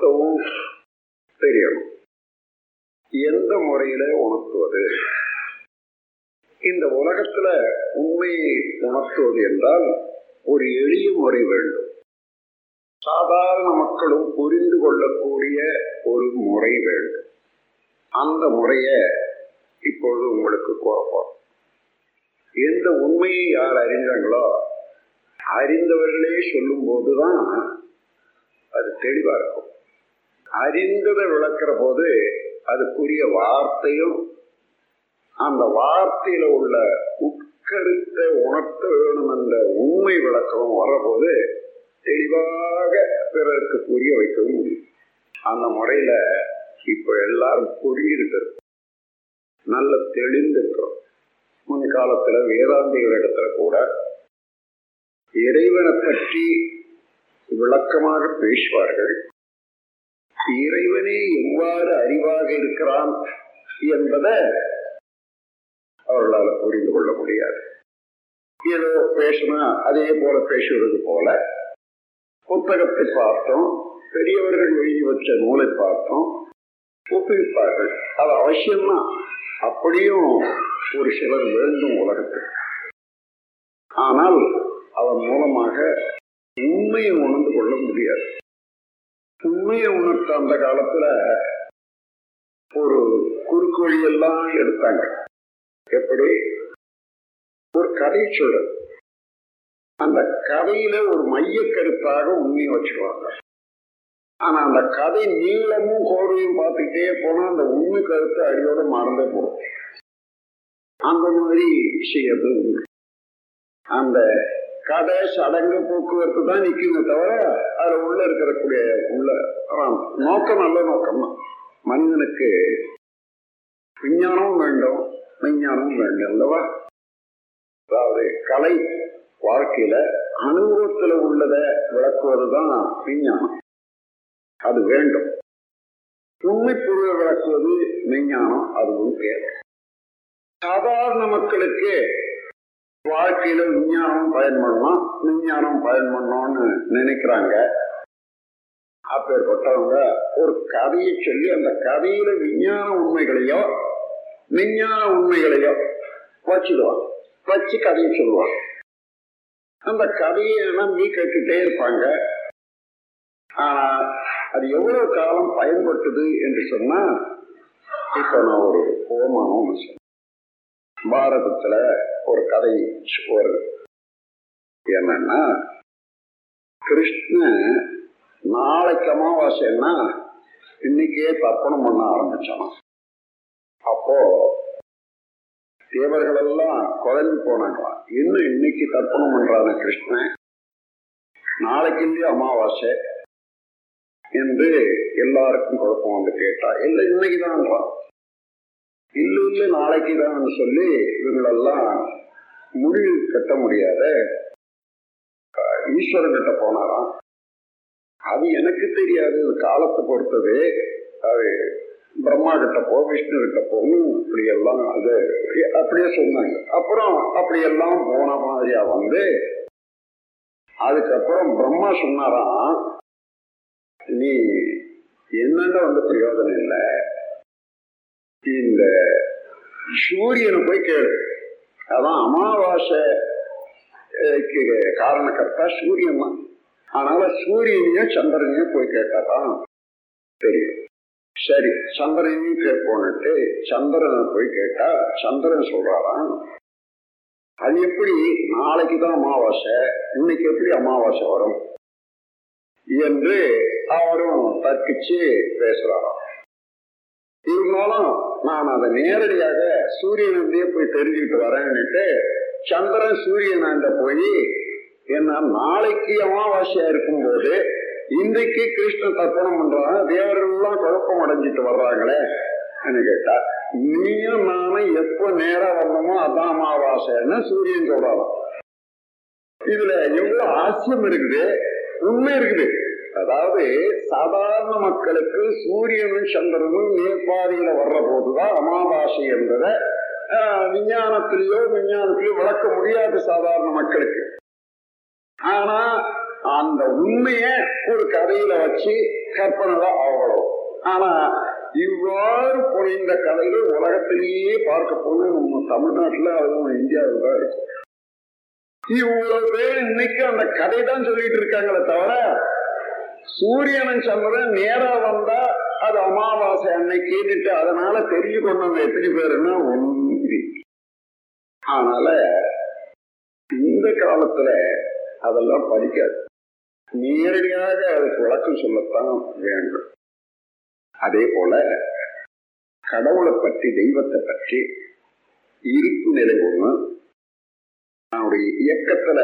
அர்த்தமும் தெரியணும் எந்த முறையில உணர்த்துவது? இந்த உலகத்துல உண்மையை உணர்த்துவது என்றால் ஒரு எளிய முறை வேண்டும். சாதாரண மக்களும் புரிந்து கொள்ளக்கூடிய ஒரு முறை வேண்டும். அந்த முறைய இப்பொழுது உங்களுக்கு கூறப்போம் எந்த உண்மையை யார் அறிஞ்சாங்களோ அறிந்தவர்களே சொல்லும் போதுதான் அது தெளிவா இருக்கும். அறிந்ததை விளக்குற போது அதுக்குரிய வார்த்தையும் அந்த வார்த்தையில உள்ள உட்கருத்தை உணர்த்த வேணும் என்ற உண்மை விளக்கமும் வர்றபோது தெளிவாக பிறருக்கு புரிய வைக்கவும் முடியும். அந்த முறையில இப்ப எல்லாரும் புரிஞ்சுக்கிட்டு நல்ல தெளிந்திருக்கிறோம். முன் காலத்துல வேதாந்திகள் இடத்துல கூட இறைவனை பற்றி விளக்கமாக பேசுவார்கள். இறைவனே எவ்வாறு அறிவாக இருக்கிறான் என்பதை அவர்களால் புரிந்து கொள்ள முடியாது. ஏதோ பேசினா அதே போல பேசுவது போல புத்தகத்தை பார்த்தோம் பெரியவர்கள் எழுதி வச்ச நூலை பார்த்தோம் ஒப்புவிப்பார்கள் அது அவசியம்னா அப்படியும் ஒரு சிலர் வேண்டும் உலகத்துக்கு ஆனால் அதன் மூலமாக உண்மையை உணர்ந்து கொள்ள முடியாது. உண்மையை உணர்த்த அந்த காலத்துல ஒரு குறுக்கு வழியெல்லாம் எடுத்தாங்க. எப்படி? ஒரு கதை சொல்றது. அந்த கதையில ஒரு மைய கருத்தாக உண்மையை வச்சிருவாங்க. ஆனா அந்த கதை நீளமும் கோர்வையும் பார்த்துக்கிட்டே போனா அந்த உண்மை கருத்து அடியோட மறந்தே போடும் அந்த மாதிரி விஷயம் அந்த கதை சடங்கு போக்குவரத்து தான் நிக்குமே தவிர அதில் உள்ள இருக்கக்கூடிய உள்ள நோக்கம் நல்ல நோக்கம் தான். மனிதனுக்கு விஞ்ஞானமும் வேண்டும் விஞ்ஞானமும் வேண்டும் அல்லவா? அதாவது கலை வாழ்க்கையில அனுபவத்துல விளக்குவது விளக்குவதுதான் விஞ்ஞானம் அது வேண்டும். உண்மை பொருளை விளக்குவது விஞ்ஞானம் அதுவும் தேவை சாதாரண மக்களுக்கு வாழ்க்கையில விஞ்ஞானம் பயன்படணும் விஞ்ஞானம் பயன்படணும்னு நினைக்கிறாங்க. அப்பேற்பட்டவங்க ஒரு கதையை சொல்லி அந்த கதையில விஞ்ஞான உண்மைகளையோ விஞ்ஞான உண்மைகளையோ வச்சிடுவாங்க. வச்சு கதையை சொல்லுவாங்க. அந்த கதையை நீ கேட்டுட்டே இருப்பாங்க. ஆனா அது எவ்வளவு காலம் பயன்பட்டது என்று சொன்னா இப்ப நான் ஒரு ஓமானம் பாரதத்துல ஒரு கதை வருது என்னன்னா கிருஷ்ணன் நாளைக்கு அமாவாசைன்னா இன்னைக்கே தர்ப்பணம் பண்ண ஆரம்பிச்சான் அப்போ தேவர்கள் எல்லாம் குழம்பு போனாங்களாம். இன்னும் இன்னைக்கு தர்ப்பணம் பண்றான கிருஷ்ணன்? நாளைக்கு இல்லையே அமாவாசை? என்று எல்லாருக்கும் குழப்பம் வந்து கேட்டா. இல்லை இன்னைக்குதான்றான். இல்ல இல்ல நாளைக்கு தான் சொல்லி இவங்களெல்லாம் முடி கட்ட முடியாத ஈஸ்வரன் கிட்ட போனாராம். அது எனக்கு தெரியாது. காலத்தை பொறுத்தது. அது பிரம்மா கிட்ட போ விஷ்ணு கிட்ட போகணும் இப்படி எல்லாம் அது அப்படியே சொன்னாங்க. அப்புறம் அப்படியெல்லாம் போன மாதிரியா வந்து அதுக்கப்புறம் பிரம்மா சொன்னாராம் நீ என்னென்ன வந்து பிரயோஜனம் இல்லை? இந்த சூரியனை போய் கேளு. அதான் அமாவாசைக்கு காரணக்கர்த்தா சூரியன் தான். அதனால சூரியனையும் சந்திரனையும் போய் கேட்டாதான் தெரியும். சரி சந்திரனையும் கேட்போன்ட்டு சந்திரனை போய் கேட்டா சந்திரன் சொல்றாராம் அது எப்படி? நாளைக்கு தான் அமாவாசை இன்னைக்கு எப்படி அமாவாசை வரும்? என்று அவரும் தர்க்கிச்சு பேசுறாராம். இருந்தாலும் நான் அதை நேரடியாக சூரியனே போய் தெரிஞ்சுக்கிட்டு வரேன்னுட்டு சந்திரன் சூரியனாண்ட போய் என்ன நாளைக்கு அமாவாசையா இருக்கும் போது இன்றைக்கு கிருஷ்ணன் தர்ப்பணம் பண்றாங்க தேவர்கள்லாம் குழப்பம் அடைஞ்சிட்டு வர்றாங்களே? கேட்டா நீயும் நானும் எப்ப நேரம் வந்தோமோ அதான் அமாவாசைன்னு சூரியன் சொல்றாராம். இதுல எவ்வளவு ஆசியம் இருக்குது உண்மை இருக்குது. அதாவது சாதாரண மக்களுக்கு சூரியனும் சந்திரனும் நேர்பாதையில வர்ற போதுதான் அமாவாசை என்பதை விஞ்ஞானத்திலேயோ விஞ்ஞானத்திலேயோ விளக்க முடியாது சாதாரண மக்களுக்கு. ஆனா அந்த உண்மைய ஒரு கதையில வச்சு கற்பனை தான் ஆகணும். ஆனா இவ்வாறு புனைந்த கதைகள் உலகத்திலேயே பார்க்க போனா நம்ம தமிழ்நாட்டுல அதுவும் இந்தியாவில் தான் இருக்கும் இவ்வளவு பேர் இன்னைக்கு அந்த கதை தான் சொல்லிட்டு இருக்காங்களே தவிர சூரியனும் சந்திரன் நேரா வந்தா அது அமாவாசை அன்னைக்கு கேட்டுட்டு அதனால தெரிஞ்சு கொண்டவங்க எத்தனை பேருன்னா ஒன்று. அதனால இந்த காலத்துல அதெல்லாம் படிக்காது. நேரடியாக அதுக்கு விளக்கம் சொல்லத்தான் வேண்டும். அதே போல கடவுளை பற்றி தெய்வத்தை பற்றி இருப்பு நிலை ஒண்ணு அவனுடைய இயக்கத்துல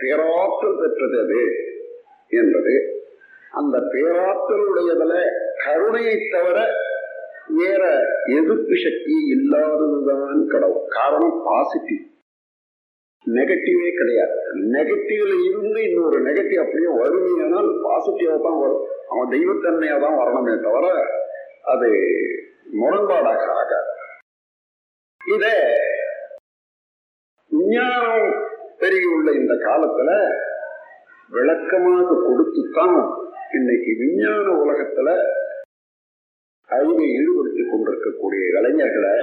பேராற்றல் பெற்றது அது என்பது அந்த பேராற்றலுடையதுல கருணையை தவிர வேற எதிர்ப்பு சக்தி இல்லாததுதான் கடவுள். காரணம் பாசிட்டிவ் நெகட்டிவே கிடையாது. நெகட்டிவ்ல இருந்து இன்னொரு நெகட்டிவ் அப்படியே வறுமையானால் பாசிட்டிவா தான் வரும். அவன் தெய்வத்தன்மையா தான் வரணுமே தவிர அது முரண்பாடாக ஆகாது. இத விஞ்ஞானம் பெருகியுள்ள இந்த காலத்துல விளக்கமாக கொடுத்துத்தான் இன்னைக்கு விஞ்ஞான உலகத்துல அறிவை ஈடுபடுத்திக் கொண்டிருக்கக்கூடிய இளைஞர்களை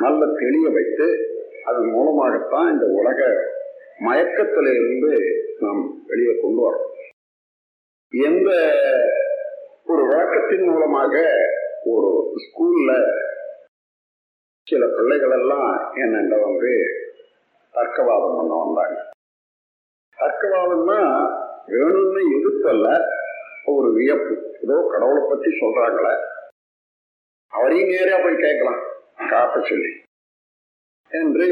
நல்ல தெளிய வைத்து அதன் மூலமாகத்தான் இந்த உலக மயக்கத்திலிருந்து நாம் வெளியே கொண்டு வரோம் எந்த ஒரு வழக்கத்தின் மூலமாக ஒரு ஸ்கூல்ல சில பிள்ளைகள் எல்லாம் என்னென்ன வந்து தர்க்கவாதம் பண்ண வந்தாங்க. தர்க்கவாதம்னா வேணும்னு எதிர்ப்பல்ல ஒரு வியப்பு. ஏதோ கடவுளை பத்தி சொல்கிறாங்களே அவரையும் நேராக போய் கேட்கலாம். காட்ட சொல்லி. என்று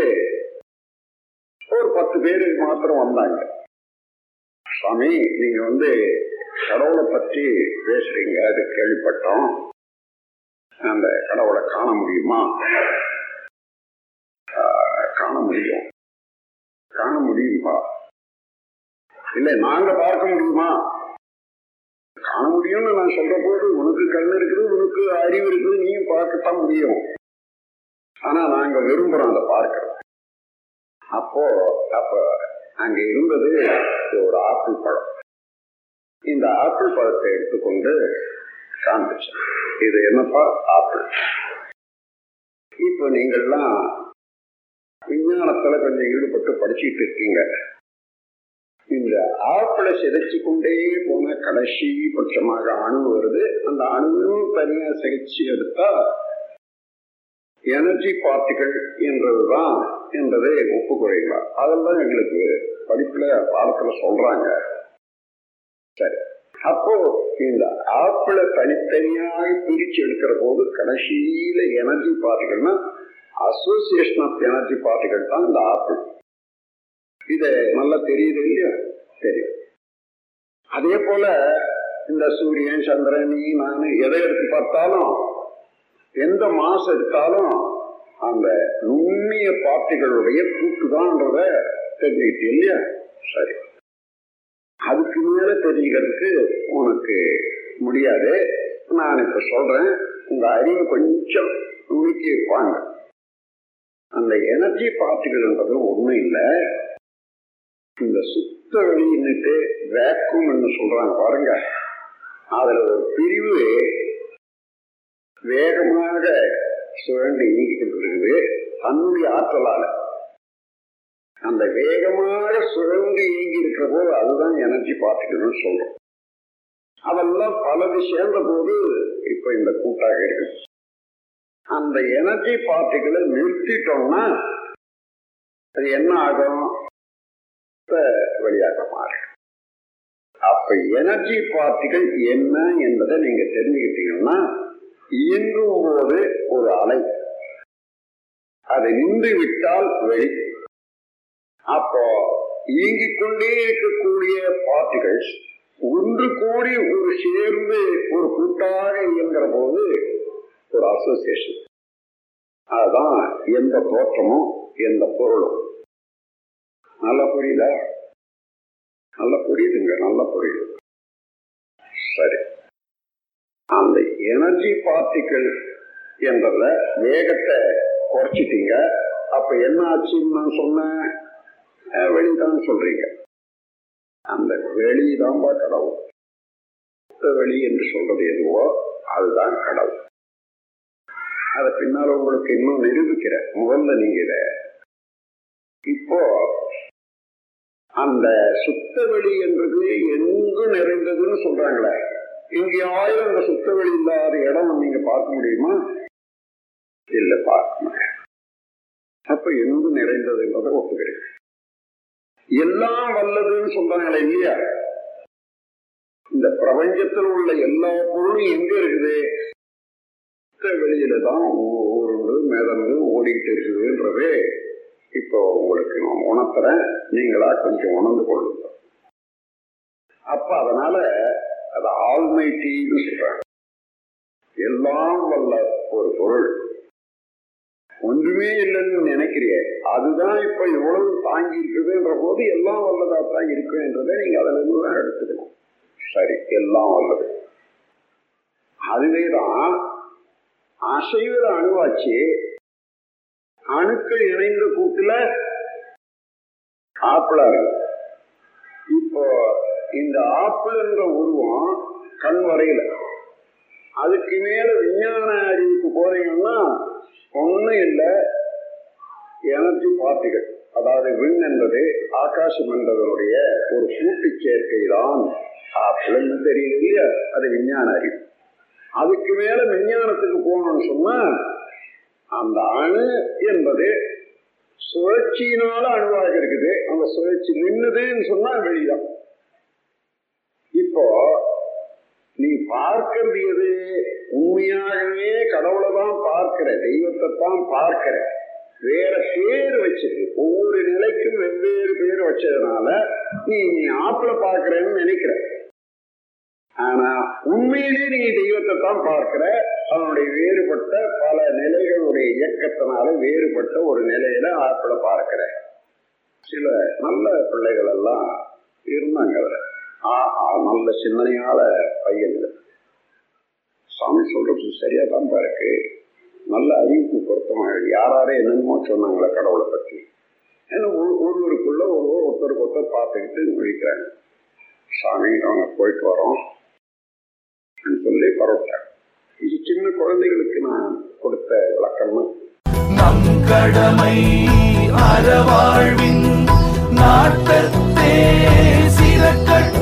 ஒரு பத்து பேர் மாத்திரம் வந்தாங்க. சாமி நீங்க வந்து கடவுளை பற்றி பேசுறீங்க. அது கேள்விப்பட்டோம். அந்த கடவுளை காண முடியுமா? காண முடியும். காண முடியும்பா இல்லை நாங்க பார்க்க முடியுமா? காண முடியும்னு நான் சொல்ற போது உனக்கு கண் இருக்குது உனக்கு அறிவு இருக்குது நீயும் பார்க்கத்தான் முடியும். ஆனா நாங்க விரும்புறோம் அதை பார்க்கிறோம் அப்போ அப்ப அங்க இருந்தது ஒரு ஆப்பிள் பழம். இந்த ஆப்பிள் பழத்தை எடுத்துக்கொண்டு காண்பிச்சேன். இது என்னப்பா? ஆப்பிள். இப்ப நீங்கள்லாம் விஞ்ஞானத்துல கொஞ்சம் ஈடுபட்டு படிச்சுட்டு இருக்கீங்க. இந்த ஆப்பிளை சிதைச்சு கொண்டே போன கடைசி பட்சமாக அணு வருது. அந்த அணுவும் தனியா சிகிச்சை எடுத்தா எனர்ஜி பார்ட்டிகள் என்றதுதான் என்பதை ஒப்புக்குறைங்களா அதெல்லாம் எங்களுக்கு படிப்புல பாடத்துல சொல்றாங்க. சரி. அப்போ இந்த ஆப்பிளை தனித்தனியாக பிரிச்சு எடுக்கிற போது கடைசியில எனர்ஜி பார்ட்டிகள்னா அசோசியேஷன் ஆஃப் எனர்ஜி பார்ட்டிகள் தான் இந்த ஆப்பிள். இது நல்லா தெரியுது இல்லையா? தெரியும் அதே போல இந்த சூரியன் சந்திரன் நீ நான் எதை எடுத்து பார்த்தாலும் எந்த மாசம் எடுத்தாலும் அந்த நுண்ணிய பார்ட்டிகளுடைய கூட்டுதான்றத தெரிஞ்சுக்கிட்டு இல்லையா? சரி. அதுக்கு மேல தெரிஞ்சுக்கிறதுக்கு உனக்கு முடியாது. நான் இப்ப சொல்றேன். உங்க அறிவு கொஞ்சம் நுணுக்கி இருப்பாங்க அந்த எனர்ஜி பார்ட்டிகள்ன்றது ஒண்ணும் இல்லை. இந்த சுத்த வெளியின்னுட்டு வேக்கும்னு சொல்றாங்க. பாருங்க. அதுல ஒரு பிரிவு வேகமாக சுழண்டு இயங்கிக்கிட்டு இருக்குது தன்னுடைய ஆற்றலால. அந்த வேகமாக சுழந்து இயங்கி இருக்கிற போது அதுதான் எனர்ஜி பார்த்துக்கணும்னு சொல்றோம். அதெல்லாம் பலது சேர்ந்த போது இப்ப இந்த கூட்டாக இருக்கு. அந்த எனர்ஜி பார்ட்டிகளை நிறுத்திட்டோம்னா அது என்ன ஆகும்? வெளியாக மாறும். அப்ப எனர்ஜி பார்ட்டிகள் என்ன என்பதை நீங்க தெரிஞ்சுக்கிட்டீங்கன்னா இயங்கும் போது ஒரு அலை. அதை நின்று விட்டால் வெளி. அப்போ இயங்கிக் கொண்டே இருக்கக்கூடிய பார்ட்டிகள்ஸ் ஒன்று கூடி ஒரு சேர்ந்து ஒரு கூட்டாக இயங்குற போது ஒரு அசோசியேஷன் அதுதான் எந்த தோற்றமும் எந்த பொருளும். நல்லா புரியுதா? நல்லா புரியுதுங்க நல்லா புரியுது. சரி. அந்த எனர்ஜி பார்ட்டிகள் என்றத வேகத்தை குறைச்சிட்டீங்க. அப்ப என்ன ஆச்சுன்னு நான் சொன்னேன். வெளிதான் சொல்றீங்க. அந்த வெளிதான் கடவுள். வெளி என்று சொல்றது எதுவோ அதுதான் கடவுள். அதை பின்னால உங்களுக்கு இன்னும் நிரூபிக்கிறேன். முதல்ல நீங்க இப்போ அந்த சுத்த வெளி என்றது எங்கு நிறைந்ததுன்னு சொல்றாங்களே. எங்கேயாவது அந்த சுத்த வெளி இல்லாத இடம் நீங்க பார்க்க முடியுமா? இல்ல பார்க்க முடியாது. அப்ப எங்கு நிறைந்தது என்பதை ஒப்புகிறேன் எல்லாம் வல்லதுன்னு சொல்றாங்களே இல்லையா? இந்த பிரபஞ்சத்தில் உள்ள எல்லா பொருளும் எங்க இருக்குது? சுத்த வெளியில தான் ஊருண்டு மிதந்து ஓடிக்கிட்டு இருக்குதுன்றதே. இப்போ உங்களுக்கு நான் உணர்த்துறேன். நீங்களா கொஞ்சம் உணர்ந்து கொள்ளுங்க. அப்ப அதனால அது ஆழ்மைட்டின்னு சொல்றாங்க. எல்லாம் வல்ல ஒரு பொருள். ஒன்றுமே இல்லைன்னு நினைக்கிறிய. அதுதான் இப்ப இவ்வளவு தாங்கி இருக்குதுன்ற போது எல்லாம் வல்லதா தான் இருக்குன்றதை நீங்க அதுல இருந்து தான் எடுத்துக்கணும். சரி எல்லாம் வல்லது. அதுவேதான் அசைவத அணுவாச்சு. அணுக்கள் இணைந்த கூட்டுல ஆப்பிளா இருக்கு. இப்போ இந்த ஆப்பிள் என்ற உருவம் கண் வரையில. அதுக்கு மேல விஞ்ஞான அறிவுக்கு போறீங்கன்னா ஒண்ணும் இல்லை. எனர்ஜி பார்ட்டிகள் அதாவது விண் என்பது ஆகாசம் என்பதனுடைய ஒரு கூட்டு சேர்க்கை தான் ஆப்பிள்னு தெரியல இல்லையா? அது விஞ்ஞான அறிவு. அதுக்கு மேல விஞ்ஞானத்துக்கு போகணும்னு சொன்னா அந்த அணு என்பது சுழற்சியினால அணுவாக இருக்குது. அந்த சுழற்சி நின்னுதுன்னு சொன்னா வெளிதான். இப்போ நீ பார்க்கிறது எது? உண்மையாகவே கடவுளை தான் பார்க்கிற தெய்வத்தை தான் பார்க்கிற. வேற பேர் வச்சிருக்கு. ஒவ்வொரு நிலைக்கும் வெவ்வேறு பேர் வச்சதுனால நீ நீ ஆப்பிள பார்க்கிறேன்னு நினைக்கிற. ஆனா உண்மையிலே நீ தெய்வத்தை தான் பார்க்கிற. அவனுடைய வேறுபட்ட பல நிலைகளுடைய இயக்கத்தினால வேறுபட்ட ஒரு நிலையில ஆப்பிள பார்க்கிற சில நல்ல பிள்ளைகள் எல்லாம் இருந்தாங்க ஆஹா நல்ல சிந்தனையால பையன்கள் சாமி சொல்றது சரியா தான் இருக்கு நல்ல அறிவுக்கு பொருத்தமாக யாராரே என்னென்னமோ சொன்னாங்களே கடவுளை பற்றி ஏன்னா ஒருவருக்குள்ள ஒருவர் ஒருத்தருக்கு ஒருத்தர் பார்த்துக்கிட்டு விழிக்கிறாங்க சாமி அவங்க போயிட்டு வரோம். சொல்லி பரவாயில்ல சின்ன குழந்தைகளுக்கு நான் கொடுத்த விளக்கம்னா நம் கடமை அறவாழ்வின் நாட்டத்தே சிறக்கட்டும்